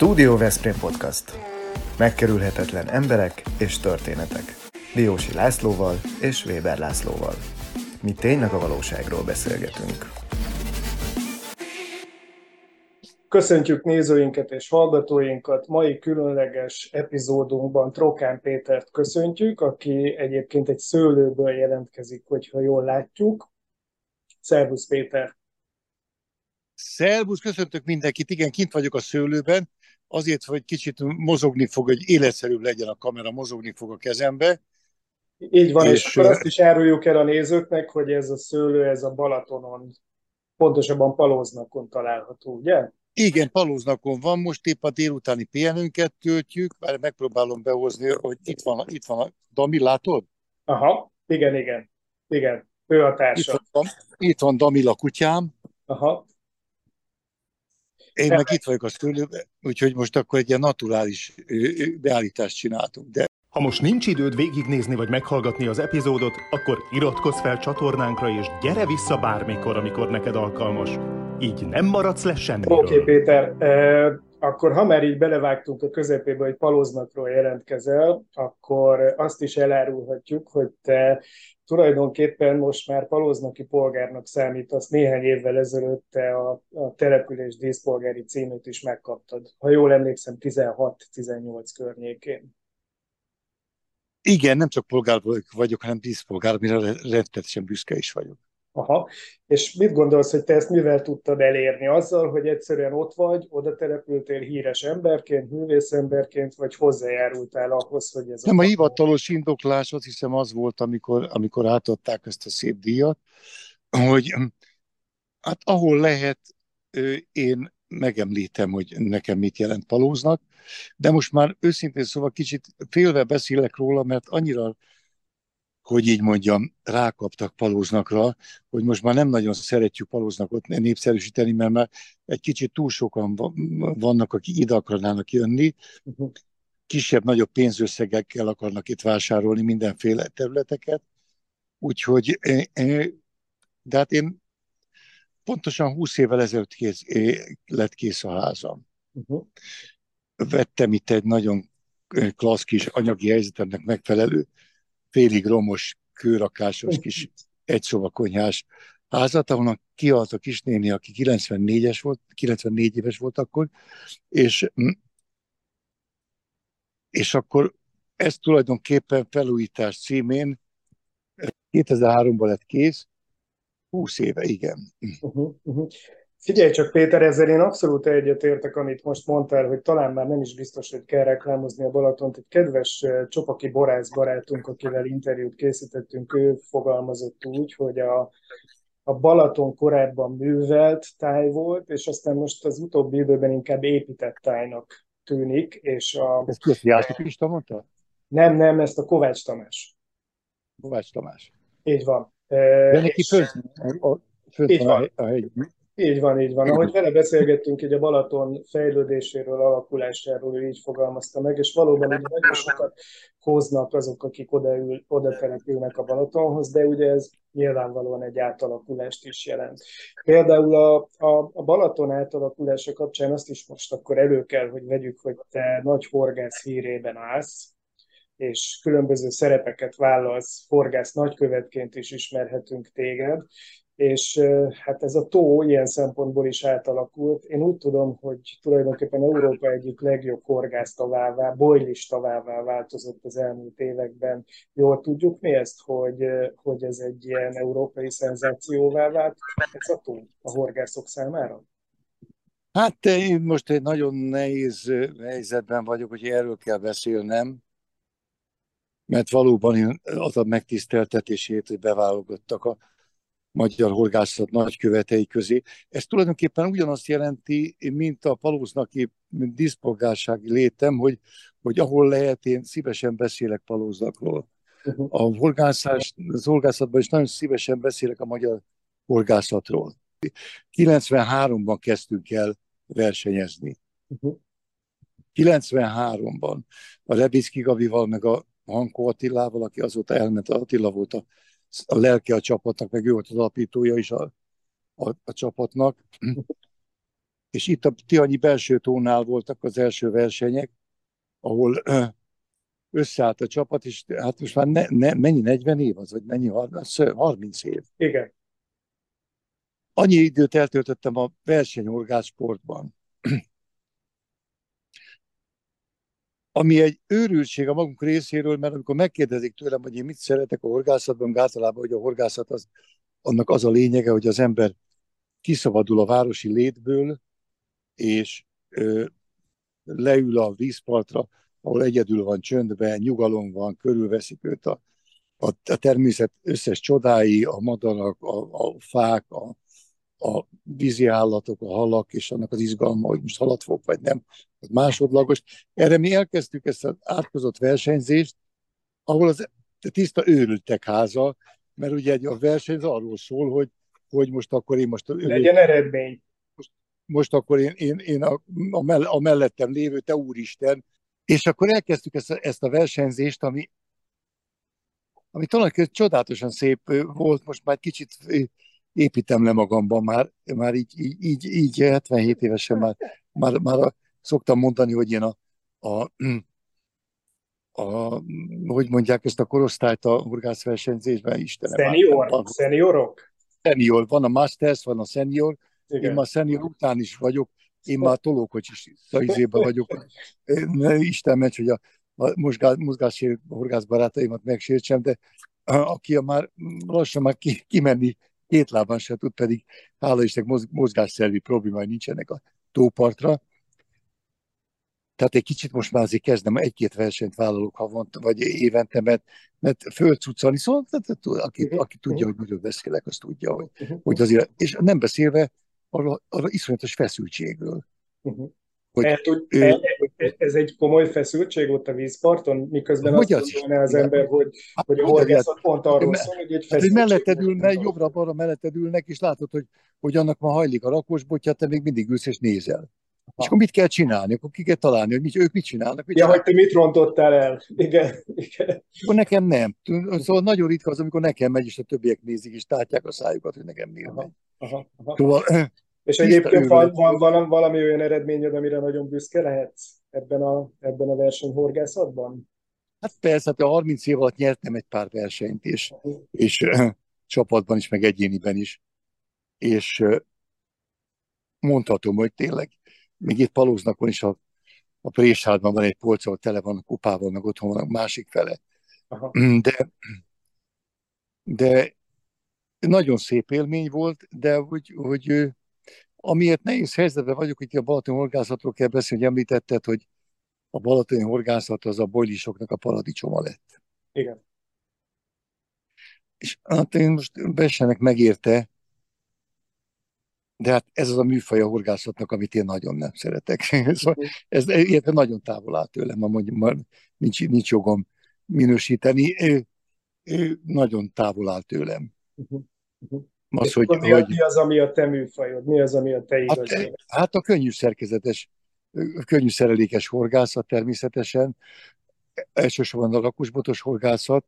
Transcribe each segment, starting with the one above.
Stúdió Veszprém Podcast. Megkerülhetetlen emberek és történetek. Diósi Lászlóval és Weber Lászlóval. Mi tényleg a valóságról beszélgetünk. Köszöntjük nézőinket és hallgatóinkat. Mai különleges epizódunkban Trokán Pétert köszöntjük, aki egyébként egy szőlőből jelentkezik, hogyha jól látjuk. Szervusz Péter! Szervusz, köszöntök mindenkit. Igen, kint vagyok a szőlőben, azért, hogy kicsit mozogni fog, hogy életszerűbb legyen a kamera, mozogni fog a kezembe. Így van, és, és akkor azt is áruljuk el a nézőknek, hogy ez a szőlő, ez a Balatonon, pontosabban Palóznakon található, ugye? Igen, Palóznakon van, most épp a délutáni pihenőnket töltjük, mert megpróbálom behozni, hogy itt van, itt van a Dami, látod? Aha, igen, igen, igen, ő a társa. Itt van, itt van Damila kutyám. Aha. Én meg itt vagyok a szülőben, úgyhogy most akkor egy ilyen naturális beállítást csináltunk. De ha most nincs időd végignézni vagy meghallgatni az epizódot, akkor iratkozz fel csatornánkra, és gyere vissza bármikor, amikor neked alkalmas. Így nem maradsz le semmiről. Oké, okay, Péter. Eh, akkor ha már így belevágtunk a közepébe, hogy palóznakról jelentkezel, akkor azt is elárulhatjuk, hogy te tulajdonképpen most már palóznaki polgárnak számítasz. Néhány évvel ezelőtt a, a település díszpolgári címét is megkaptad. Ha jól emlékszem, 16-18 környékén. Igen, nem csak polgár vagyok, hanem díszpolgár, amire rettetesen büszke is vagyok. Aha. És mit gondolsz, hogy te ezt mivel tudtad elérni? Azzal, hogy egyszerűen ott vagy, oda települtél híres emberként, művész emberként, vagy hozzájárultál ahhoz, hogy ez Nem, a, a hivatalos indoklás azt hiszem az volt, amikor, amikor átadták ezt a szép díjat, hogy hát ahol lehet, én megemlítem, hogy nekem mit jelent palóznak, de most már őszintén szóval kicsit félve beszélek róla, mert annyira hogy így mondjam, rákaptak palóznakra, hogy most már nem nagyon szeretjük palóznakot népszerűsíteni, mert már egy kicsit túl sokan vannak, akik ide akarnának jönni, kisebb-nagyobb pénzösszegekkel akarnak itt vásárolni mindenféle területeket, úgyhogy, de hát én pontosan 20 évvel ezelőtt kész, lett kész a házam. Uh-huh. Vettem itt egy nagyon klassz kis anyagi helyzetemnek megfelelő félig romos, kőrakásos kis egyszobakonyhás házat, ahonnan kihalt a kisnéni, aki 94-es volt, 94 éves volt akkor, és, és akkor ez tulajdonképpen felújítás címén 2003-ban lett kész, 20 éve, igen. Uh-huh, uh-huh. Figyelj csak, Péter, ezzel én abszolút egyetértek, amit most mondtál, hogy talán már nem is biztos, hogy kell reklámozni a Balatont. Egy kedves Csopaki Borász barátunk, akivel interjút készítettünk, ő fogalmazott úgy, hogy a, a Balaton korábban művelt táj volt, és aztán most az utóbbi időben inkább épített tájnak tűnik. És a... Ezt ki Jászló Pista mondta? Nem, nem, ezt a Kovács Tamás. Kovács Tamás. Így van. De neki fönt, fönt van a, a hegy. Így van, így van. Ahogy vele beszélgettünk, így a Balaton fejlődéséről, alakulásáról, ő így fogalmazta meg, és valóban ugye nagyon sokat hoznak azok, akik odaül, oda települnek a Balatonhoz, de ugye ez nyilvánvalóan egy átalakulást is jelent. Például a, a, a Balaton átalakulása kapcsán azt is most akkor elő kell, hogy vegyük, hogy te nagy horgász hírében állsz, és különböző szerepeket vállalsz, forgász nagykövetként is ismerhetünk téged, és hát ez a tó ilyen szempontból is átalakult. Én úgy tudom, hogy tulajdonképpen Európa egyik legjobb horgásztavává, bojlistavává változott az elmúlt években. Jól tudjuk mi ezt, hogy, hogy ez egy ilyen európai szenzációvá vált ez a tó a horgászok számára? Hát én most egy nagyon nehéz helyzetben vagyok, hogy erről kell beszélnem, mert valóban az a megtiszteltetését, hogy beválogattak a magyar horgászat nagykövetei közé. Ez tulajdonképpen ugyanazt jelenti, mint a palóznaki diszpolgársági létem, hogy, hogy ahol lehet, én szívesen beszélek palóznakról. Uh-huh. A horgászás, az horgászatban is nagyon szívesen beszélek a magyar horgászatról. 93-ban kezdtünk el versenyezni. Uh-huh. 93-ban a Lebicki Gavival, meg a Hankó Attilával, aki azóta elment, Attila volt a a lelke a csapatnak, meg ő volt az alapítója is a, a, a csapatnak. és itt a Tihanyi belső tónál voltak az első versenyek, ahol összeállt a csapat, és hát most már ne, ne, mennyi, 40 év az, vagy mennyi, 30 év. Igen. Annyi időt eltöltöttem a versenyorgásportban, ami egy őrültség a magunk részéről, mert amikor megkérdezik tőlem, hogy én mit szeretek a horgászatban, általában, hogy a horgászat az, annak az a lényege, hogy az ember kiszabadul a városi létből, és ö, leül a vízpartra, ahol egyedül van csöndben, nyugalom van, körülveszik őt a, a, a természet összes csodái, a madarak, a, a fák, a, a vízi állatok, a halak, és annak az izgalma, hogy most halat fog, vagy nem, az másodlagos. Erre mi elkezdtük ezt az átkozott versenyzést, ahol az tiszta őrültek háza, mert ugye egy a verseny arról szól, hogy, hogy most akkor én most... Legyen eredmény. Most, most akkor én, én, én a, a, mell, a mellettem lévő, te úristen, és akkor elkezdtük ezt a, ezt a versenyzést, ami, ami talán csodálatosan szép volt, most már kicsit építem le magamban, már, már így, így, így, így 77 évesen már, már, már szoktam mondani, hogy én a, a, a, hogy mondják ezt a korosztályt a horgászversenyzésben, Istenem. Senior, seniorok? Senior, van a Masters, van a senior, Igen. én már senior után is vagyok, én már tolókocsis izében vagyok. Isten megy, hogy a, a mozgás, horgász barátaimat megsértsem, de aki a már lassan már ki, kimenni két lábán se tud, pedig hála Istennek mozgásszervi problémái nincsenek a tópartra. Tehát egy kicsit most már azért kezdem, egy-két versenyt vállalok havonta, vagy évente, mert, mert fölcucani, szóval tehát, aki, aki tudja, hogy miről beszélek, az tudja, hogy, hogy azért, és nem beszélve arra, arra iszonyatos feszültségről. Uh-huh. Hogy, tud, ő, ez egy komoly feszültség ott a vízparton, miközben hogy azt gondolná az ember, hogy, hát, hogy a horgászat pont arról szól, hogy egy feszültség. Hát, melletted ülne, jobbra-balra melletted ülnek, és látod, hogy, hogy annak ma hajlik a rakosbotja, te még mindig ülsz és nézel. És akkor mit kell csinálni? Akkor ki kell találni, hogy mit, ők mit csinálnak? Mit ja, csinálnak? hogy te mit rontottál el. Igen, igen. Akkor nekem nem. Szóval nagyon ritka az, amikor nekem megy, és a többiek nézik, és tátják a szájukat, hogy nekem miért megy. Aha, aha. Szóval, és egyébként van, van valami, valami olyan eredményed, amire nagyon büszke lehetsz ebben a, ebben a versenyhorgászatban? Hát persze, hát a 30 év alatt nyertem egy pár versenyt, és, és csapatban is, meg egyéniben is. És mondhatom, hogy tényleg még itt Palóznakon is a, a Préshádban van egy polc, ahol tele van a kupával, meg otthon van a másik fele. Aha. De, de nagyon szép élmény volt, de hogy, hogy amiért nehéz helyzetben vagyok, hogy a balatoni horgászatról kell beszélni, hogy említetted, hogy a balatoni horgászat az a bojlisoknak a paradicsoma lett. Igen. És hát én most Bessenek megérte, de hát ez az a műfaj a horgászatnak, amit én nagyon nem szeretek. szóval ez érte nagyon távol áll tőlem, ma mondjuk, már nincs, nincs jogom minősíteni. Ő, ő nagyon távol áll tőlem. Uh-huh. Uh-huh. Az, hogy, mi, hogy, mi az, ami a te műfajod? Mi az, ami a te hát, hát a könnyű szerkezetes, könnyű szerelékes horgászat természetesen, elsősorban a lakosbotos horgászat,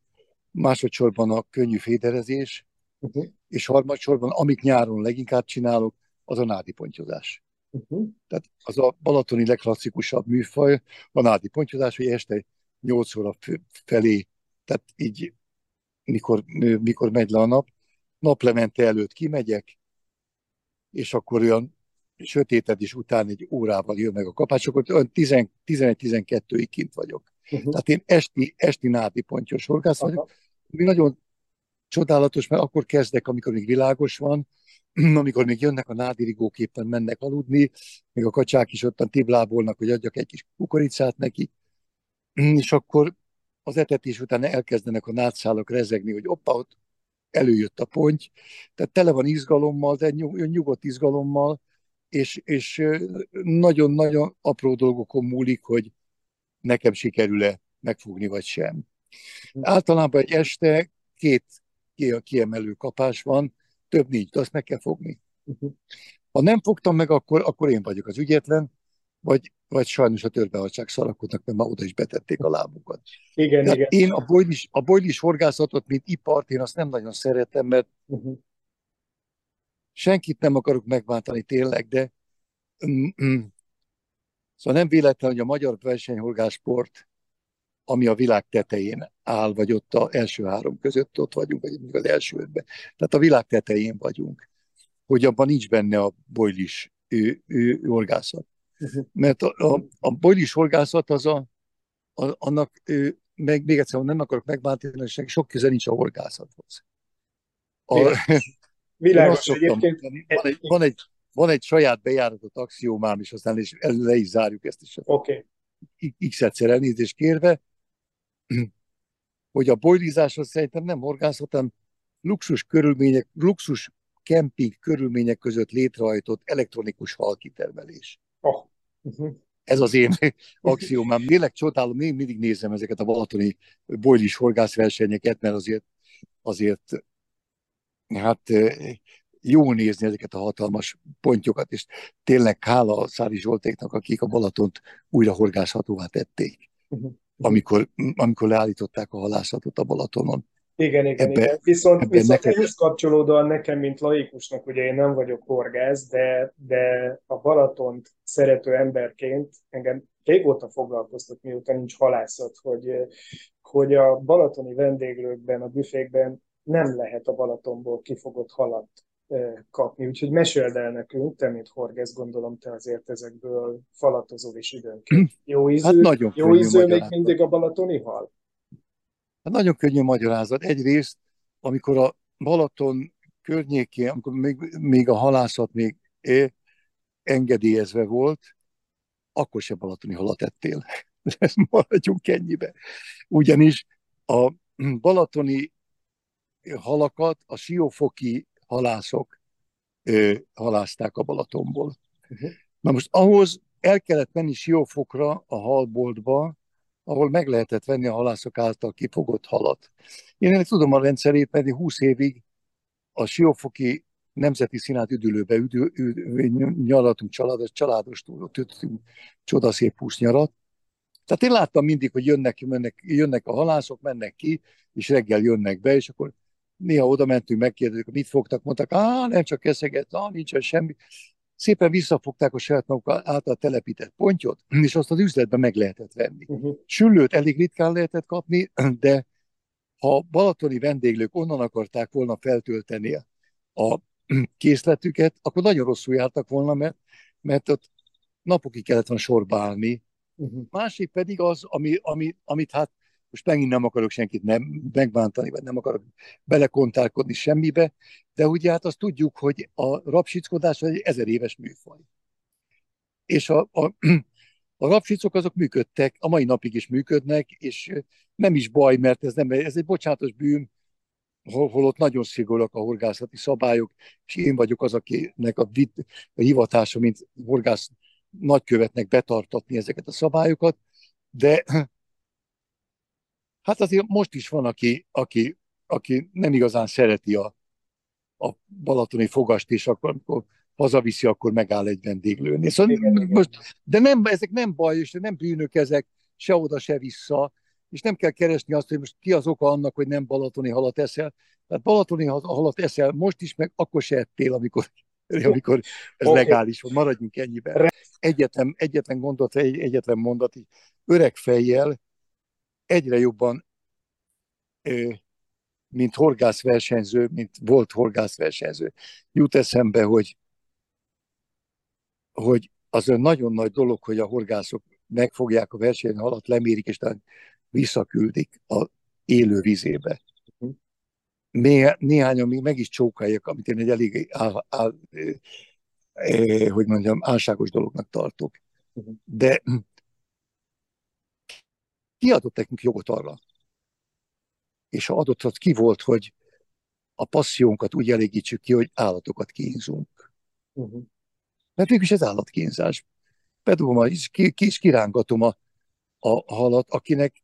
másodszorban a könnyű féderezés, uh-huh. és harmadsorban, amit nyáron leginkább csinálok, az a nádipontyozás. Uh-huh. Tehát az a balatoni legklasszikusabb műfaj, a nádipontyozás, hogy este 8 óra felé, tehát így mikor, mikor megy le a nap, naplemente előtt kimegyek, és akkor olyan sötétedés után egy órával jön meg a kapás, akkor 11-12-ig kint vagyok. Uh-huh. Tehát én esti, esti nádi pontyos horgász vagyok, ami nagyon csodálatos, mert akkor kezdek, amikor még világos van, amikor még jönnek a nádirigók éppen mennek aludni, még a kacsák is ottan tiblábolnak, hogy adjak egy kis kukoricát neki, és akkor az etetés után elkezdenek a nátszálok rezegni, hogy oppa, ott előjött a ponty, tehát tele van izgalommal, de nyugodt izgalommal, és, és nagyon-nagyon apró dolgokon múlik, hogy nekem sikerül-e megfogni, vagy sem. Általában egy este két kiemelő kapás van, több nincs, de azt meg kell fogni. Ha nem fogtam meg, akkor, akkor én vagyok az ügyetlen, vagy, vagy sajnos a törbehagyság szarakodnak, mert már oda is betették a lábukat. Igen, Tehát igen. Én a bojlis, a bojlis horgászatot, mint ipart, én azt nem nagyon szeretem, mert uh-huh. senkit nem akarok megváltani tényleg, de, Szóval nem véletlen, hogy a magyar versenyhorgásport, ami a világ tetején áll, vagy ott az első három között ott vagyunk, vagy az első ötben. Tehát a világ tetején vagyunk, hogy abban nincs benne a bojlis ő, ő, horgászat. Uh-huh. Mert a, a, a bojlis horgászat az a, a annak, ő, meg, még egyszer, nem akarok megbántani, sok köze nincs a horgászathoz. A, Világos, egyébként. Van egy, van, egy, van egy saját bejáratott axiómám is, aztán is, le is zárjuk ezt is. Oké. Okay. X-egyszer elnézést kérve, hogy a bojlizáshoz szerintem nem horgászat, hanem luxus körülmények, luxus kemping körülmények között létrehajtott elektronikus halkitermelés. Oh. Uh-huh. Ez az én axiómám. Tényleg csodálom, én mindig nézem ezeket a balatoni bojlis horgászversenyeket, mert azért, azért hát jó nézni ezeket a hatalmas pontyokat, és tényleg hála a Szári Zsoltéknak, akik a Balatont újra horgászhatóvá tették, uh-huh. amikor, amikor leállították a halászatot a Balatonon. Igen, igen, ebbe, igen. Viszont, ebbe viszont nekem... ehhez kapcsolódóan nekem, mint laikusnak, ugye én nem vagyok horgász, de, de a Balatont szerető emberként engem régóta foglalkoztat, mióta nincs halászat, hogy, hogy a balatoni vendéglőkben, a büfékben nem lehet a Balatonból kifogott halat kapni. Úgyhogy meséld el nekünk, te, mint horgász, gondolom, te azért ezekből falatozol is időnként. Jó ízű, hát nagyon jó ízű még mindig a balatoni hal? Hát nagyon könnyű magyarázat. Egyrészt, amikor a Balaton környékén, amikor még, még a halászat még engedélyezve volt, akkor se balatoni halat ettél. Ezt maradjunk ennyibe. Ugyanis a balatoni halakat a siófoki halászok ö, halázták a Balatonból. Uh-huh. Na most ahhoz el kellett menni siófokra a halboltba, ahol meg lehetett venni a halászok által kifogott halat. Én ennek tudom a rendszerét, mert 20 évig a siófoki nemzeti színát üdülőbe üdül, üdül, nyaratunk családos, családos túlott, csodaszép húsz nyarat. Tehát én láttam mindig, hogy jönnek, mennek, jönnek a halászok, mennek ki, és reggel jönnek be, és akkor néha oda mentünk, megkérdezik, mit fogtak, mondtak, á, nem csak eszeget, á, nincsen semmi. Szépen visszafogták a saját maguk által telepített pontyot, és azt az üzletben meg lehetett venni. Uh-huh. Süllőt elég ritkán lehetett kapni, de ha balatoni vendéglők onnan akarták volna feltölteni a készletüket, akkor nagyon rosszul jártak volna, mert, mert ott napokig kellett volna sorba állni. Uh-huh. Másik pedig az, ami, ami, amit hát most megint nem akarok senkit nem megbántani, vagy nem akarok belekontálkodni semmibe, de ugye hát azt tudjuk, hogy a rapsickodás egy ezer éves műfaj. És a, a, a rapsicok azok működtek, a mai napig is működnek, és nem is baj, mert ez, nem, ez egy bocsánatos bűn, hol, hol ott nagyon szigorúak a horgászati szabályok, és én vagyok az, akinek a, a hivatása, mint horgász nagykövetnek betartatni ezeket a szabályokat, de Hát azért most is van, aki, aki, aki nem igazán szereti a, a balatoni fogast, és akkor, amikor hazaviszi, akkor megáll egy vendéglőnél. Szóval igen, most, de nem, ezek nem baj, és nem bűnök ezek, se oda, se vissza, és nem kell keresni azt, hogy most ki az oka annak, hogy nem balatoni halat eszel. Tehát balatoni halat eszel most is, meg akkor se ettél, amikor, amikor ez okay. legális van. Maradjunk ennyiben. Egyetlen, egyetlen gondot, egy, egyetlen mondat, öreg fejjel egyre jobban, mint horgászversenyző, mint volt horgászversenyző, jut eszembe, hogy, hogy az egy nagyon nagy dolog, hogy a horgászok megfogják a verseny alatt, lemérik, és visszaküldik a élő vizébe. Né, néhányan még meg is csókálják, amit én egy elég áll, áll, eh, hogy mondjam, álságos dolognak tartok. De ki adott nekünk jogot arra? És ha adott, az ki volt, hogy a passziónkat úgy elégítsük ki, hogy állatokat kínzunk. Uh-huh. Mert mégis ez állatkínzás. Bedugom, a, ki, ki is kirángatom a, a halat, akinek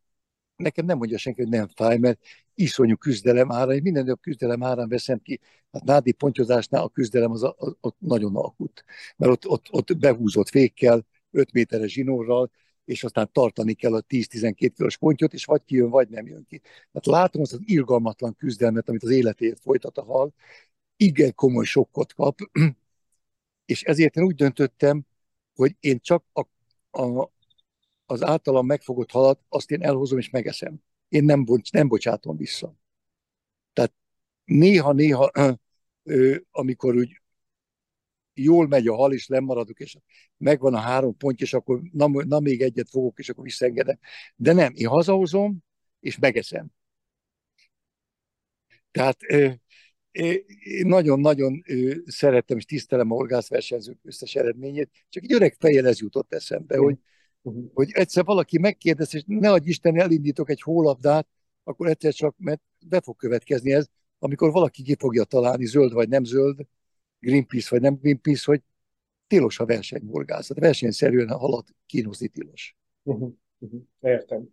nekem nem mondja senki, hogy nem fáj, mert iszonyú küzdelem árán, és minden nap küzdelem árán veszem ki. Hát nádi pontyozásnál a küzdelem az, a, az, az nagyon akut, mert ott, ott, ott behúzott fékkel, 5 méteres zsinórral, és aztán tartani kell a 10-12 kilós pontyot, és vagy kijön, vagy nem jön ki. Tehát látom azt az irgalmatlan küzdelmet, amit az életéért folytat a hal, igen komoly sokkot kap, és ezért én úgy döntöttem, hogy én csak a, a, az általam megfogott halat, azt én elhozom és megeszem. Én nem, nem bocsátom vissza. Tehát néha-néha, amikor úgy jól megy a hal, és lemaradok, és megvan a három pont, és akkor na, na még egyet fogok, és akkor visszaengedem. De nem, én hazahozom, és megeszem. Tehát nagyon-nagyon szerettem és tisztelem a horgászversenyzők összes eredményét, csak egy öreg fejjel ez jutott eszembe, mm. hogy, hogy egyszer valaki megkérdez, és ne adj Isten, elindítok egy hólabdát, akkor egyszer csak, mert be fog következni ez, amikor valaki ki fogja találni, zöld vagy nem zöld, Greenpeace vagy nem Greenpeace, hogy tilos a versenyhorgászat. Versenyszerűen a halat kínozni tilos. Uh-huh. Uh-huh. Értem.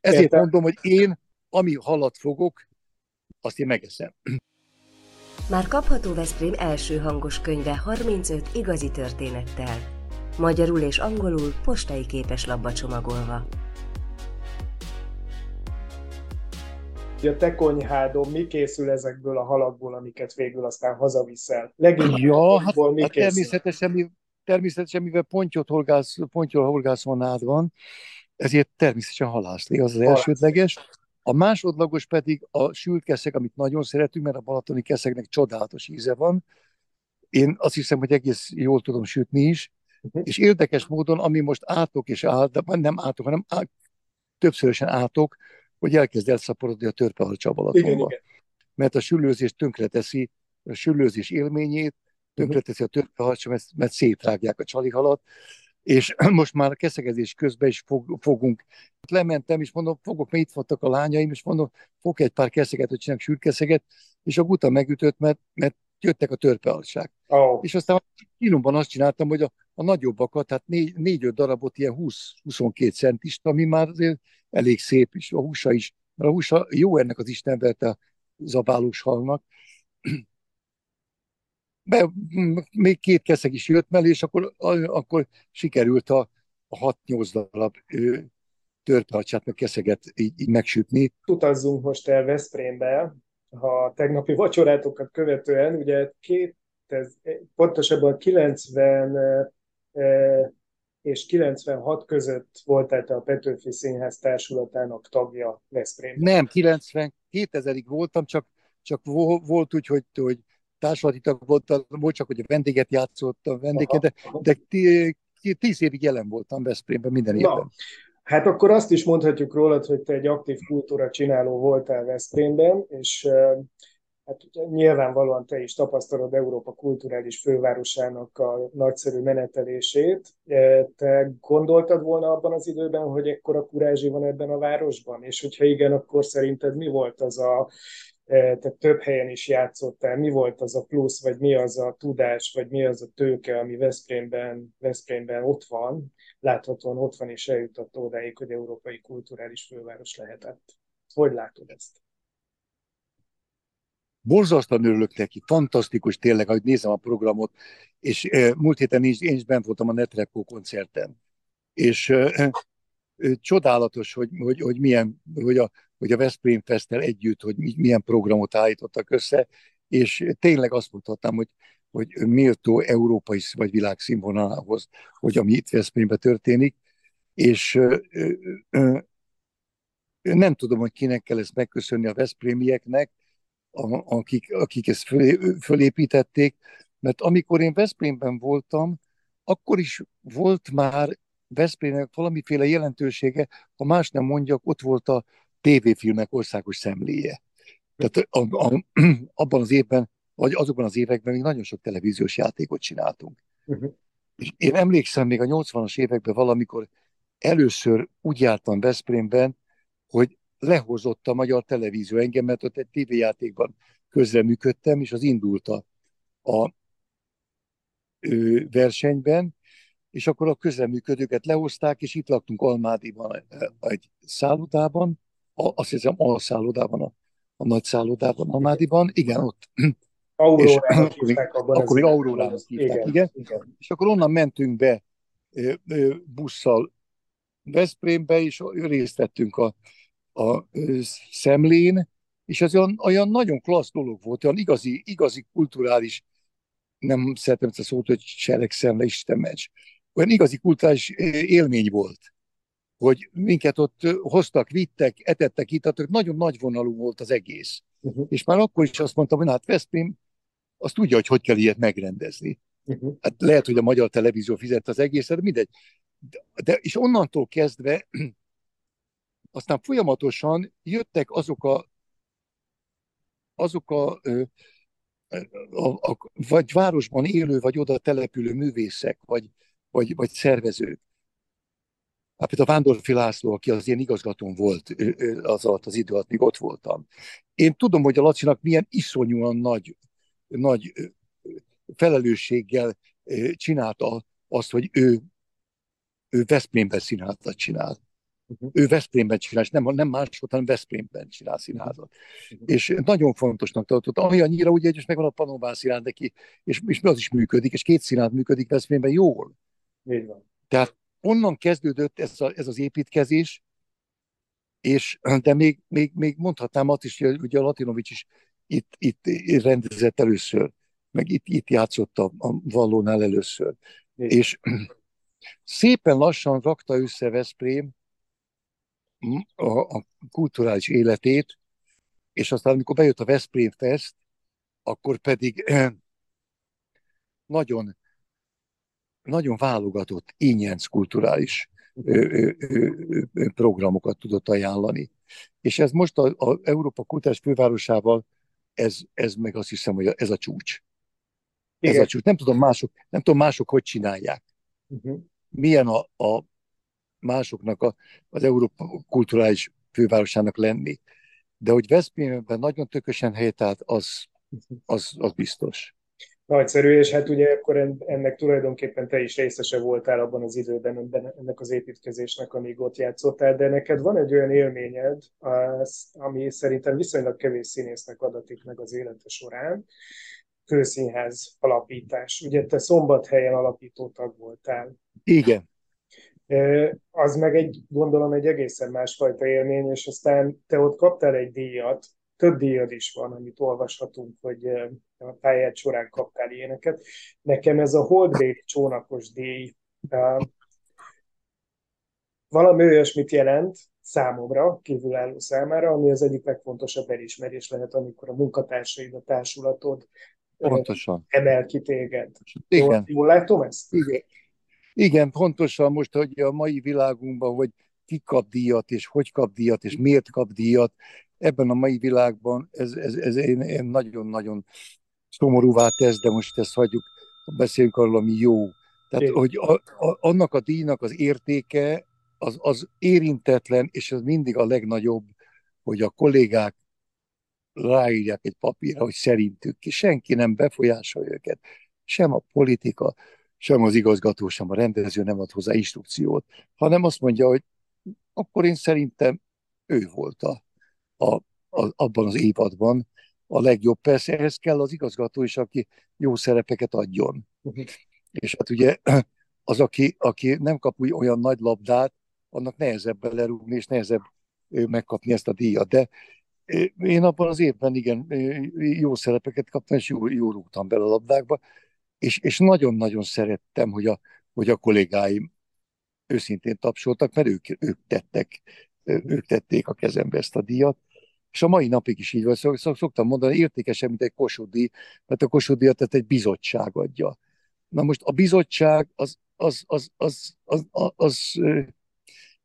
Ezért Értem. mondom, hogy én, ami halat fogok, azt én megeszem. Már kapható Veszprém első hangos könyve 35 igazi történettel. Magyarul és angolul postai képeslapba csomagolva. A te konyhádon mi készül ezekből a halakból, amiket végül aztán hazaviszel? Leginkább ja, hát, mi hát természetesen, mi, természetesen, mivel pontyot horgász, pontyol horgászvonád van, ezért természetesen halászlé az az elsődleges. A másodlagos pedig a sült keszeg, amit nagyon szeretünk, mert a balatoni keszegnek csodálatos íze van. Én azt hiszem, hogy egész jól tudom sütni is, uh-huh. és érdekes módon, ami most átok és át, de nem átok, hanem át, többszörösen átok, hogy elkezd elszaporodni a törpehalcsa Balatonba. Mert a süllőzés tönkreteszi a süllőzés élményét, tönkreteszi a törpehalcsa, mert, mert szétrágják a csalihalat, és most már a keszegezés közben is fog, fogunk. Lementem, és mondom, fogok, mert itt voltak a lányaim, és mondom, fog egy pár keszeget, hogy csinálok sűrkeszeget, és a guta megütött, mert, mert jöttek a törpealság. Oh. És aztán kínomban azt csináltam, hogy a, a nagyobbakat, tehát négy, négy-öt darabot, ilyen 20-22 centist, ami már azért elég szép is, a húsa is, mert a húsa jó ennek az istenverte zabálós halnak. Be, még két keszeg is jött mellé, és akkor, akkor sikerült a, a 6-8 darab törpehacsát, meg keszeget így, így megsütni. Utazzunk most el Veszprémbe, ha tegnapi vacsorátokat követően, ugye két, ez, pontosabban 90 és 96 között voltál te a Petőfi Színház társulatának tagja Veszprémben. Nem, 90, 2000-ig voltam, csak, csak volt úgy, hogy, hogy társulati tag voltam, volt csak, hogy a vendéget játszottam, vendéget, de, de tíz évig jelen voltam Veszprémben minden évben. Na, hát akkor azt is mondhatjuk rólad, hogy te egy aktív kultúra csináló voltál Veszprémben, és hát nyilvánvalóan te is tapasztalod Európa kulturális fővárosának a nagyszerű menetelését. E, te gondoltad volna abban az időben, hogy ekkora kurázsi van ebben a városban? És hogyha igen, akkor szerinted mi volt az a e, te több helyen is játszottál, mi volt az a plusz, vagy mi az a tudás, vagy mi az a tőke, ami Veszprémben, Veszprémben ott van, láthatóan ott van és eljutott odáig, hogy európai kulturális főváros lehetett. Hogy látod ezt? Borzasztóan örülök neki, fantasztikus tényleg, hogy nézem a programot, és e, múlt héten én én is bent voltam a Netreco koncerten, és e, e, csodálatos, hogy, hogy, hogy milyen, hogy a, hogy a Veszprém Festtel együtt, hogy milyen programot állítottak össze, és tényleg azt mondhatnám, hogy, hogy méltó európai vagy világszínvonalához, hogy ami itt Veszprémben történik, és ö, ö, nem tudom, hogy kinek kell ezt megköszönni a Veszprémieknek, a, akik, akik ezt föl, fölépítették, mert amikor én Veszprémben voltam, akkor is volt már Veszprémnek valamiféle jelentősége, ha más nem mondjak, ott volt a tévéfilmek országos szemléje. Tehát a, a, abban az évben, vagy azokban az években még nagyon sok televíziós játékot csináltunk. Uh-huh. És én emlékszem még a 80-as években valamikor először úgy jártam Veszprémben, hogy lehozott a magyar televízió engem, mert ott egy tévéjátékban közreműködtem, és az indult a, a ő, versenyben, és akkor a közreműködőket lehozták, és itt laktunk Almádiban egy szállodában, azt hiszem alszállodában, a, a nagy szállodában, Almádiban, igen, ott. Aurórának hívták abban. Akkor még Aurórának hívták, igen, igen. igen. És akkor onnan mentünk be busszal Veszprémbe, és részt vettünk a a szemlén, és ez olyan, olyan nagyon klassz dolog volt, olyan igazi, igazi kulturális, nem szeretem ezt a szót, hogy seregszemle, Isten meccs, olyan igazi kulturális élmény volt, hogy minket ott hoztak, vittek, etettek, ittattak, nagyon nagy vonalú volt az egész. Uh-huh. És már akkor is azt mondtam, hogy hát Veszprém azt tudja, hogy hogy kell ilyet megrendezni. Uh-huh. Hát lehet, hogy a magyar televízió fizet az egészet, mindegy. De, de, és onnantól kezdve aztán folyamatosan jöttek azok a azok a, a, a, vagy városban élő, vagy oda települő művészek, vagy, vagy, vagy szervezők. Hát például Vándorfi László, aki az én igazgatón volt az alatt az idő alatt, míg ott voltam. Én tudom, hogy a Lacinak milyen iszonyúan nagy, nagy felelősséggel csinálta azt, hogy ő, ő Veszprémben színházat csinál. Uh-huh. Ő Veszprémben csinál, és nem, nem máshol, hanem Veszprémben csinál színházat. Uh-huh. És nagyon fontosnak tartott. Olyannyira ugye, hogy megvan a Panován színház neki, és, és az is működik, és két színház működik Veszprémben jól. Így van. Tehát onnan kezdődött ez, a, ez az építkezés, és, de még, még, még mondhatnám azt is, hogy ugye a Latinovics is itt, itt rendezett először, meg itt, itt játszott a, a Vallónál először. Igen. És szépen lassan rakta össze Veszprém a, a kulturális életét, és aztán amikor bejött a Veszprém Fest, akkor pedig nagyon, nagyon válogatott, ingyenc kulturális programokat tudott ajánlani. És ez most az Európa Kultúrás Fővárosával, ez, ez meg azt hiszem, hogy ez a csúcs. Igen. Ez a csúcs. Nem tudom mások, nem tudom mások hogy csinálják. Uh-huh. Milyen a, a másoknak a, az Európa kulturális fővárosának lenni. De hogy Veszprémben nagyon tökösen helyet állt, az, az, az biztos. Nagyszerű, és hát ugye akkor ennek tulajdonképpen te is részese voltál abban az időben ennek az építkezésnek, amíg ott játszottál, de neked van egy olyan élményed, ami szerintem viszonylag kevés színésznek adatik meg az élete során, kőszínház alapítás. Ugye te szombathelyen alapító tag voltál. Igen az meg egy, gondolom, egy egészen másfajta élmény, és aztán te ott kaptál egy díjat, több díjad is van, amit olvashatunk, hogy a pályát során kaptál ilyeneket. Nekem ez a Holdbéli csónakos díj valami olyasmit jelent számomra, kívülálló számára, ami az egyik legfontosabb elismerés lehet, amikor a munkatársaid, a társulatod Pontosan. emel ki téged. Igen. Jól, jól látom ezt? Igen. Igen, pontosan most, hogy a mai világunkban, hogy ki kap díjat, és hogy kap díjat, és miért kap díjat, ebben a mai világban ez, ez, ez én, én nagyon-nagyon szomorúvá tesz, de most ezt hagyjuk, beszéljünk arról, ami jó. Tehát, hogy a, a, annak a díjnak az értéke az, az érintetlen, és ez mindig a legnagyobb, hogy a kollégák ráírják egy papírra, hogy szerintük ki. Senki nem befolyásolja őket. Sem a politika, sem az igazgató, sem a rendező nem ad hozzá instrukciót, hanem azt mondja, hogy akkor én szerintem ő volt a, a, a, abban az évadban a legjobb. Persze ehhez kell az igazgató is, aki jó szerepeket adjon. Uh-huh. És hát ugye az, aki, aki nem kap úgy olyan nagy labdát, annak nehezebb belerúgni, és nehezebb megkapni ezt a díjat. De én abban az évben igen, jó szerepeket kaptam, és jól, jól rúgtam bele a labdákba, és, és nagyon-nagyon szerettem, hogy a, hogy a kollégáim őszintén tapsoltak, mert ők, ők tettek, ők tették a kezembe ezt a díjat, és a mai napig is így van. Szoktam mondani, értékesebb, mint egy kosudi, mert a kosudi tehát egy bizottság adja. Na most a bizottság az, az, az, az, az, az, az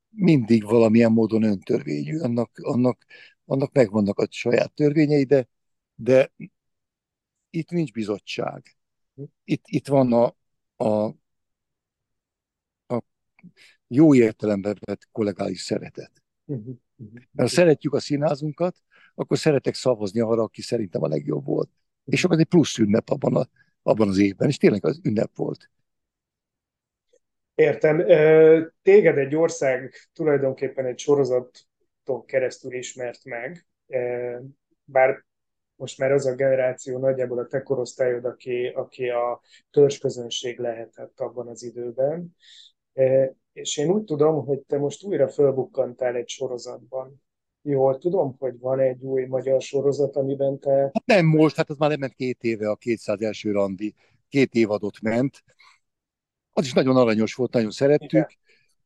mindig valamilyen módon öntörvényű. Annak, annak, annak megvannak a saját törvényei, de, de itt nincs bizottság itt, itt van a, a, a jó értelemben vett kollégális szeretet. Uh-huh. Mert ha szeretjük a színházunkat, akkor szeretek szavazni arra, aki szerintem a legjobb volt. És akkor egy plusz ünnep abban, a, abban az évben, és tényleg az ünnep volt. Értem. Téged egy ország tulajdonképpen egy sorozaton keresztül ismert meg, bár most már az a generáció nagyjából a te korosztályod, aki, aki a törzsközönség lehetett abban az időben. E, és én úgy tudom, hogy te most újra fölbukkantál egy sorozatban. Jól tudom, hogy van egy új magyar sorozat, amiben te... Hát nem most, hát az már lement két éve a 200 első randi, két évadot ment. Az is nagyon aranyos volt, nagyon szerettük. Igen,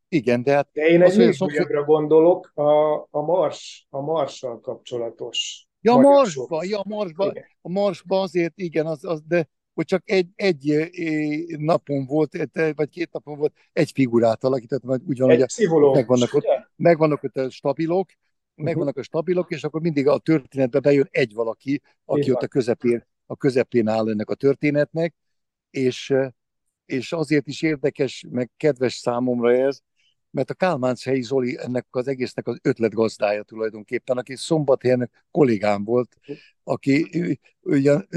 Igen de hát... De én egy szomszéd... gondolok, a, a, mars, a marssal kapcsolatos. Ja, a marsba, ja, marsba, a marsba azért, igen, az, az, de hogy csak egy, egy napon volt, vagy két napon volt, egy figurát alakítottam, vagy úgy van, egy hogy megvannak ott, megvannak ott a stabilok, uh-huh. megvannak a stabilok, és akkor mindig a történetbe bejön egy valaki, aki Igen. ott a közepén, a közepén áll ennek a történetnek, és, és azért is érdekes, meg kedves számomra ez, mert a Kálmánc-helyi Zoli ennek az egésznek az ötletgazdája tulajdonképpen, aki szombathelyen kollégám volt, aki ugyan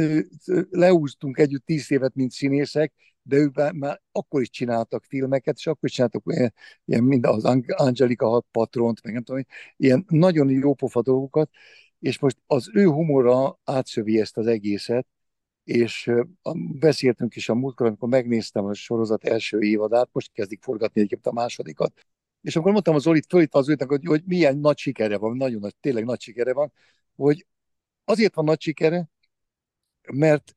leúztunk együtt tíz évet, mint színészek, de ő már akkor is csináltak filmeket, és akkor is csináltak ilyen, ilyen mind az Angelika hat patront, meg nem tudom, ilyen nagyon jó pofa dolgokat, és most az ő humora átszövi ezt az egészet, és beszéltünk is a múltkor, amikor megnéztem a sorozat első évadát, most kezdik forgatni egyébként a másodikat, és akkor mondtam az Zolit, fölít az őtnek, hogy, hogy milyen nagy sikere van, nagyon nagy, tényleg nagy sikere van, hogy azért van nagy sikere, mert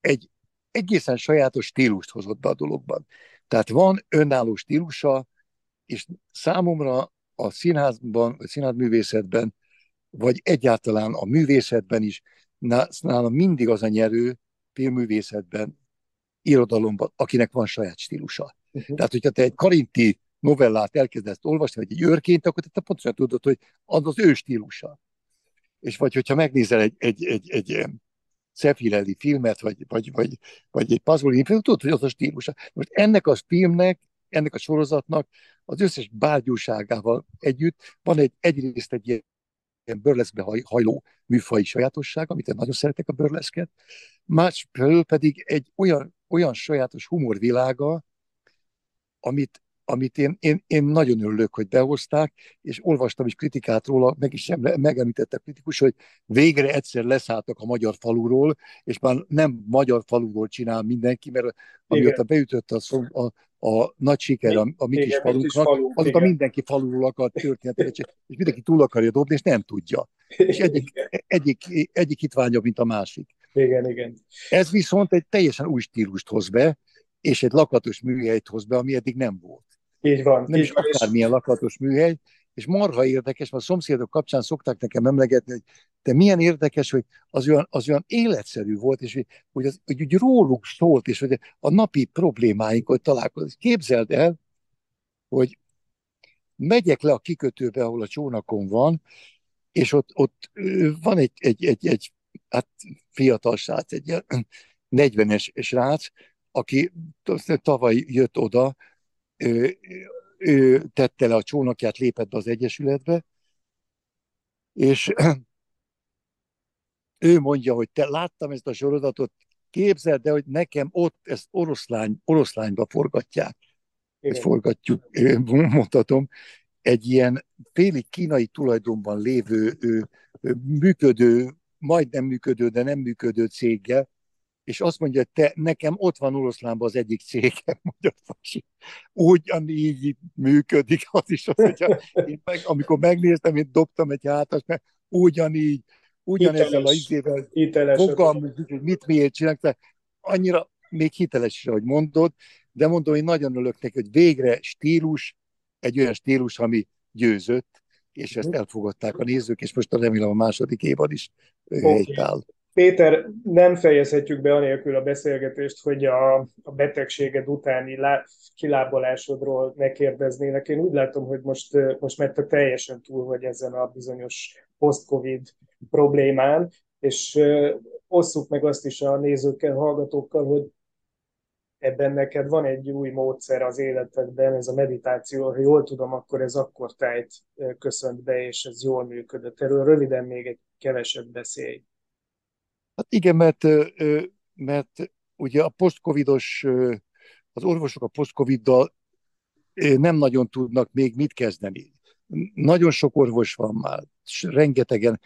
egy egészen sajátos stílust hozott be a dologban. Tehát van önálló stílusa, és számomra a színházban, vagy színházművészetben, vagy egyáltalán a művészetben is nálam mindig az a nyerő filmművészetben, irodalomban, akinek van saját stílusa. Uh-huh. Tehát, hogyha te egy karinti novellát elkezdesz olvasni, vagy egy őrként, akkor te pontosan tudod, hogy az az ő stílusa. És vagy hogyha megnézel egy, egy, egy, egy, egy Szefirelli filmet, vagy, vagy, vagy, vagy egy Pasolini filmet, tudod, hogy az a stílusa. Most ennek a filmnek, ennek a sorozatnak az összes bárgyúságával együtt van egy egyrészt egy ilyen ilyen burleszkbe hajló műfai sajátosság, amit én nagyon szeretek a burleszket, másfelől pedig egy olyan, olyan sajátos humorvilága, amit, amit én, én, én nagyon örülök, hogy behozták, és olvastam is kritikát róla, meg is megemlítette a kritikus, hogy végre egyszer leszálltak a magyar faluról, és már nem magyar faluról csinál mindenki, mert amióta beütött a, a, a nagy siker a, a mi kis falunknak, falu, azóta igen. mindenki faluról akar történetet, és mindenki túl akarja dobni, és nem tudja. És egyik, egyik, egyik hitványabb, mint a másik. Igen, igen. Ez viszont egy teljesen új stílust hoz be, és egy lakatos műhelyt hoz be, ami eddig nem volt. Így van. Nem így is van, akármilyen lakatos műhely, és marha érdekes, mert a szomszédok kapcsán szokták nekem emlegetni, hogy de milyen érdekes, hogy az olyan, az olyan életszerű volt, és hogy, hogy, az, hogy úgy róluk szólt, és hogy a napi problémáink, hogy találkozik. Képzeld el, hogy megyek le a kikötőbe, ahol a csónakon van, és ott, ott van egy, egy, egy, egy hát fiatal srác, egy 40-es srác, aki tavaly jött oda, ő, tette le a csónakját, lépett be az Egyesületbe, és ő mondja, hogy te láttam ezt a sorozatot, képzeld de hogy nekem ott ezt oroszlány, oroszlányba forgatják. Ezt forgatjuk, mondhatom, egy ilyen félig kínai tulajdonban lévő, ő, működő, majdnem működő, de nem működő céggel, és azt mondja, hogy te, nekem ott van oroszlánban az egyik cégem, mondja Fasi. Ugyanígy működik az is, az, hogyha én meg, amikor megnéztem, én dobtam egy hátas, mert ugyanígy, ugyanezzel a izével fogalmaz, hogy mit miért csinálnak, tehát annyira még hiteles is, ahogy mondod, de mondom, én nagyon örülök neki, hogy végre stílus, egy olyan stílus, ami győzött, és ezt mhm. elfogadták a nézők, és most remélem a második évad is okay. helytáll. Péter, nem fejezhetjük be anélkül a beszélgetést, hogy a, a betegséged utáni lá, kilábalásodról ne kérdeznének. Én úgy látom, hogy most, most mert te teljesen túl vagy ezen a bizonyos post-covid problémán, és osszuk meg azt is a nézőkkel, hallgatókkal, hogy ebben neked van egy új módszer az életedben, ez a meditáció, ha jól tudom, akkor ez akkor tájt köszönt be, és ez jól működött. Erről röviden még egy keveset beszélj. Hát igen, mert, mert ugye a post-covidos, az orvosok a post-coviddal nem nagyon tudnak még mit kezdeni. Nagyon sok orvos van már, rengetegen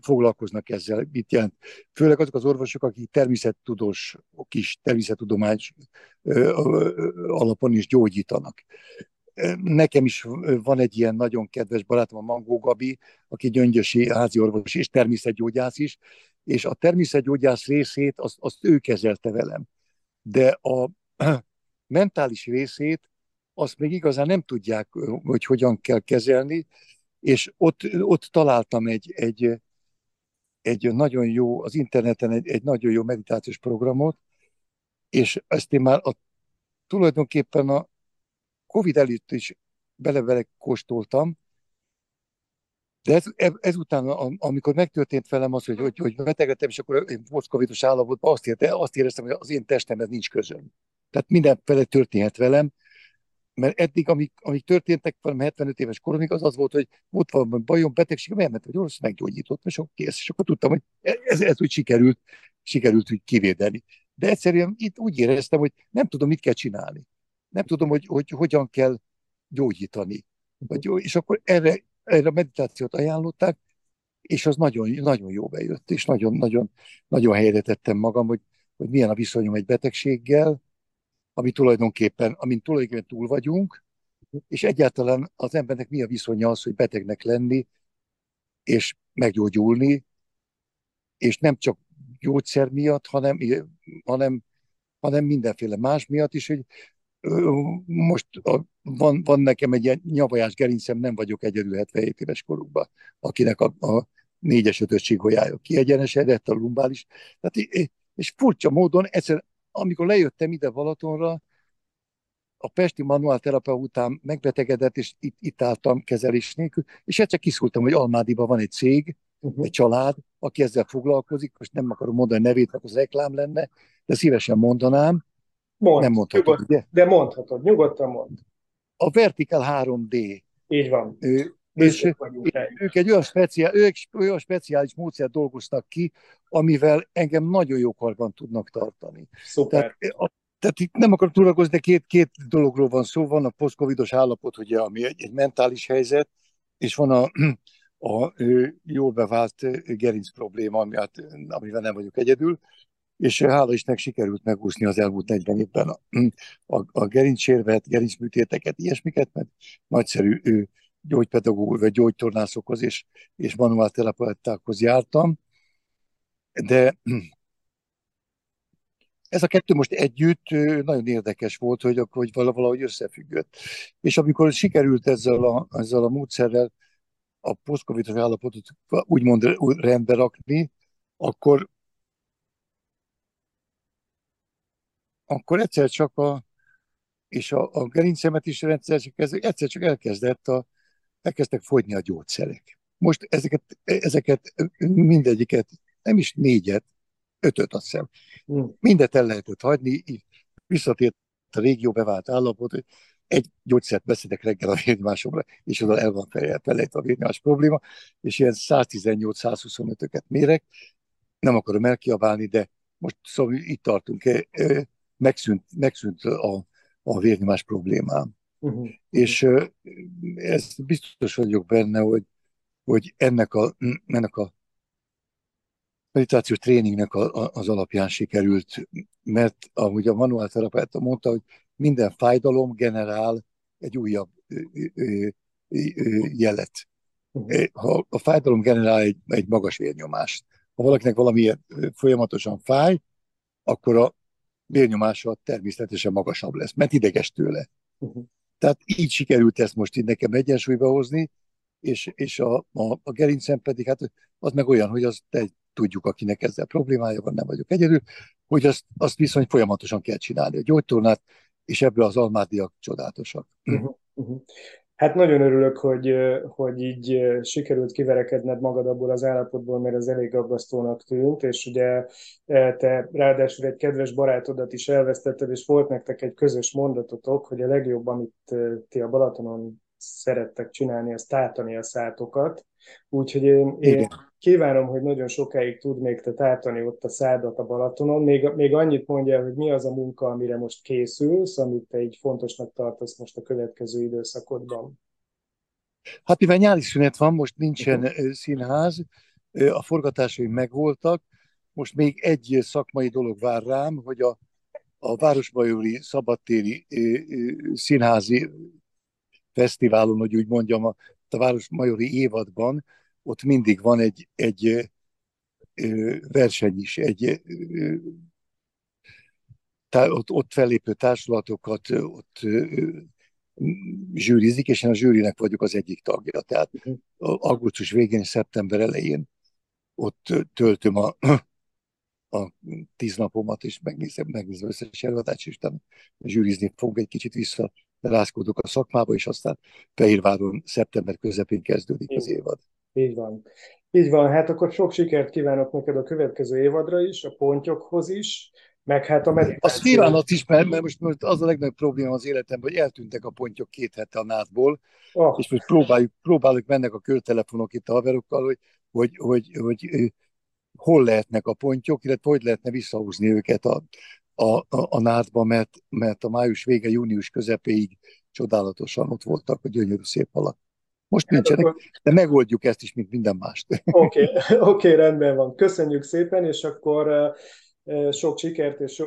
foglalkoznak ezzel, mit jelent. Főleg azok az orvosok, akik természettudósok is, természettudományos alapon is gyógyítanak. Nekem is van egy ilyen nagyon kedves barátom, a Mangó Gabi, aki gyöngyösi házi orvos és természetgyógyász is, és a természetgyógyász részét azt, azt ő kezelte velem. De a, mentális részét azt még igazán nem tudják, hogy hogyan kell kezelni, és ott, ott találtam egy, egy, egy nagyon jó, az interneten egy, egy nagyon jó meditációs programot, és ezt én már a, tulajdonképpen a Covid előtt is bele kóstoltam, de ez, ezután, amikor megtörtént velem az, hogy, hogy, hogy betegedtem, és akkor én posztcovidos állapotban azt, érte, azt éreztem, hogy az én testemhez nincs közöm. Tehát mindenfele történhet velem, mert eddig, amik, amik történtek velem 75 éves koromig, az az volt, hogy volt valami bajom, betegség, elment, hogy orvos meggyógyított, és akkor kész. És akkor tudtam, hogy ez, ez úgy sikerült, sikerült úgy kivédeni. De egyszerűen itt úgy éreztem, hogy nem tudom, mit kell csinálni. Nem tudom, hogy, hogy hogyan kell gyógyítani. Vagy, és akkor erre, erre a meditációt ajánlották, és az nagyon, nagyon jó bejött, és nagyon, nagyon, nagyon helyre tettem magam, hogy, hogy milyen a viszonyom egy betegséggel, ami tulajdonképpen, amin tulajdonképpen túl vagyunk, és egyáltalán az embernek mi a viszonya az, hogy betegnek lenni, és meggyógyulni, és nem csak gyógyszer miatt, hanem, hanem, hanem mindenféle más miatt is, hogy most a, van, van nekem egy ilyen nyavajás gerincem, nem vagyok egyedül 77 éves korukban, akinek a, a négyes ötös csigolyája kiegyenesedett, a lumbális. Tehát, és furcsa módon, egyszer, amikor lejöttem ide Balatonra, a pesti manuálterapia után megbetegedett, és itt, itt álltam kezelés nélkül, és egyszer kiszúrtam, hogy Almádiban van egy cég, uh-huh. egy család, aki ezzel foglalkozik, most nem akarom mondani a nevét, mert az reklám lenne, de szívesen mondanám. Mond, nem mondhatod, nyugod, ugye? De mondhatod, nyugodtan mond. A Vertical 3D. Így van. Ő, és ők egy olyan, speciál, ők olyan speciális módszert dolgoztak ki, amivel engem nagyon jó karban tudnak tartani. Szuper. Tehát, a, tehát itt nem akarok túragozni, de két, két dologról van szó. Van a posztcovidos állapot, ugye, ami egy, egy mentális helyzet, és van a, a jól bevált gerinc probléma, ami, hát, amivel nem vagyok egyedül, és hála Istennek sikerült megúszni az elmúlt 40 évben a, a, a gerincsérvet, gerincműtéteket, ilyesmiket, mert nagyszerű ő, gyógypedagógus vagy gyógytornászokhoz és, és manuálterapeutákhoz jártam, de ez a kettő most együtt nagyon érdekes volt, hogy, hogy valahogy összefüggött. És amikor sikerült ezzel a, ezzel a módszerrel a posztcovidos állapotot úgymond rendbe rakni, akkor, akkor egyszer csak a, és a, a gerincemet is rendszer, egyszer csak elkezdett a, elkezdtek fogyni a gyógyszerek. Most ezeket, ezeket mindegyiket, nem is négyet, ötöt azt hiszem, hmm. mindet el lehetett hagyni, visszatért a régió bevált állapot, hogy egy gyógyszert beszedek reggel a vérnyomásomra, és oda el van felejt a vérnyomás probléma, és ilyen 118-125-öket mérek, nem akarom elkiabálni, de most szóval itt tartunk, megszűnt, megszűnt a, a vérnyomás problémám. Uh-huh. És ez biztos vagyok benne, hogy, hogy ennek a, ennek a meditációs tréningnek a, a, az alapján sikerült, mert ahogy a manuál terapeuta mondta, hogy minden fájdalom generál egy újabb ö, ö, ö, jelet. Uh-huh. Ha a fájdalom generál egy, egy magas vérnyomást, ha valakinek valami folyamatosan fáj, akkor a vérnyomása természetesen magasabb lesz, mert ideges tőle. Uh-huh. Tehát így sikerült ezt most így nekem egyensúlyba hozni, és, és a, a, a gerincem pedig, hát az meg olyan, hogy azt egy, tudjuk, akinek ezzel problémája van, nem vagyok egyedül, hogy azt, azt viszont folyamatosan kell csinálni. A gyógytornát, és ebből az almádiak csodálatosak. Uh-huh, uh-huh. Hát nagyon örülök, hogy, hogy így sikerült kiverekedned magad abból az állapotból, mert ez elég aggasztónak tűnt, és ugye te ráadásul egy kedves barátodat is elvesztetted, és volt nektek egy közös mondatotok, hogy a legjobb, amit ti a Balatonon szerettek csinálni, az tátani a szátokat. Úgyhogy én, én kívánom, hogy nagyon sokáig tud még te tátani ott a szádat a Balatonon. Még, még annyit mondja, hogy mi az a munka, amire most készülsz, amit te így fontosnak tartasz most a következő időszakodban. Hát mivel nyári szünet van, most nincsen színház, a forgatásaim megvoltak, most még egy szakmai dolog vár rám, hogy a, a Városbajori Szabadtéri Színházi Fesztiválon, hogy úgy mondjam, a, a Városmajori évadban, ott mindig van egy, egy verseny is, egy ott, ott fellépő társulatokat ott zsűrizik, és én a zsűrinek vagyok az egyik tagja. Tehát uh-huh. augusztus végén, szeptember elején ott töltöm a, a tíz napomat, és megnézem, megnézem összes előadást, és utána zsűrizni fogok egy kicsit vissza, rázkodok a szakmába, és aztán Fehérváron szeptember közepén kezdődik az évad. Így van. Így van, hát akkor sok sikert kívánok neked a következő évadra is, a pontjokhoz is, meg hát a meditáció. Azt kívánat is, mert, mert most, az a legnagyobb probléma az életemben, hogy eltűntek a pontyok két hete a nátból, oh. és most próbáljuk, próbáljuk mennek a körtelefonok itt a haverokkal, hogy, hogy, hogy, hogy, hogy hol lehetnek a pontyok, illetve hogy lehetne visszahúzni őket a, a, a, a nátba, mert, mert a május vége, június közepéig csodálatosan ott voltak a gyönyörű szép alak. Most nincsenek, de megoldjuk ezt is, mint minden mást. Oké, okay, okay, rendben van. Köszönjük szépen, és akkor sok sikert és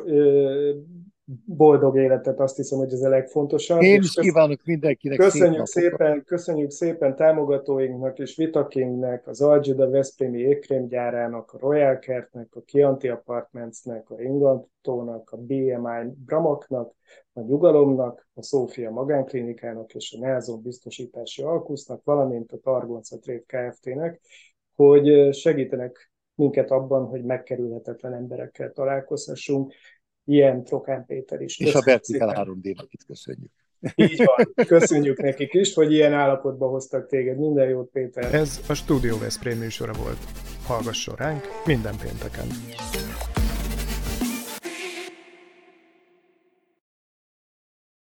boldog életet, azt hiszem, hogy ez a legfontosabb. Én is kívánok mindenkinek köszönjük szép szépen, köszönjük szépen támogatóinknak és Vitakingnek, az Algida Veszprémi ékrémgyárának, a Royal Kertnek, a Chianti Apartmentsnek, a Ingantónak, a BMI Bramaknak, a Nyugalomnak, a Szófia Magánklinikának és a Nelson Biztosítási Alkusznak, valamint a Targonca Trade Kft-nek, hogy segítenek minket abban, hogy megkerülhetetlen emberekkel találkozhassunk. Ilyen Trokán Péter is. És a Vertikál 3 d itt köszönjük. Így van, köszönjük nekik is, hogy ilyen állapotba hoztak téged. Minden jót, Péter! Ez a Studio Veszprém műsora volt. Hallgasson ránk minden pénteken!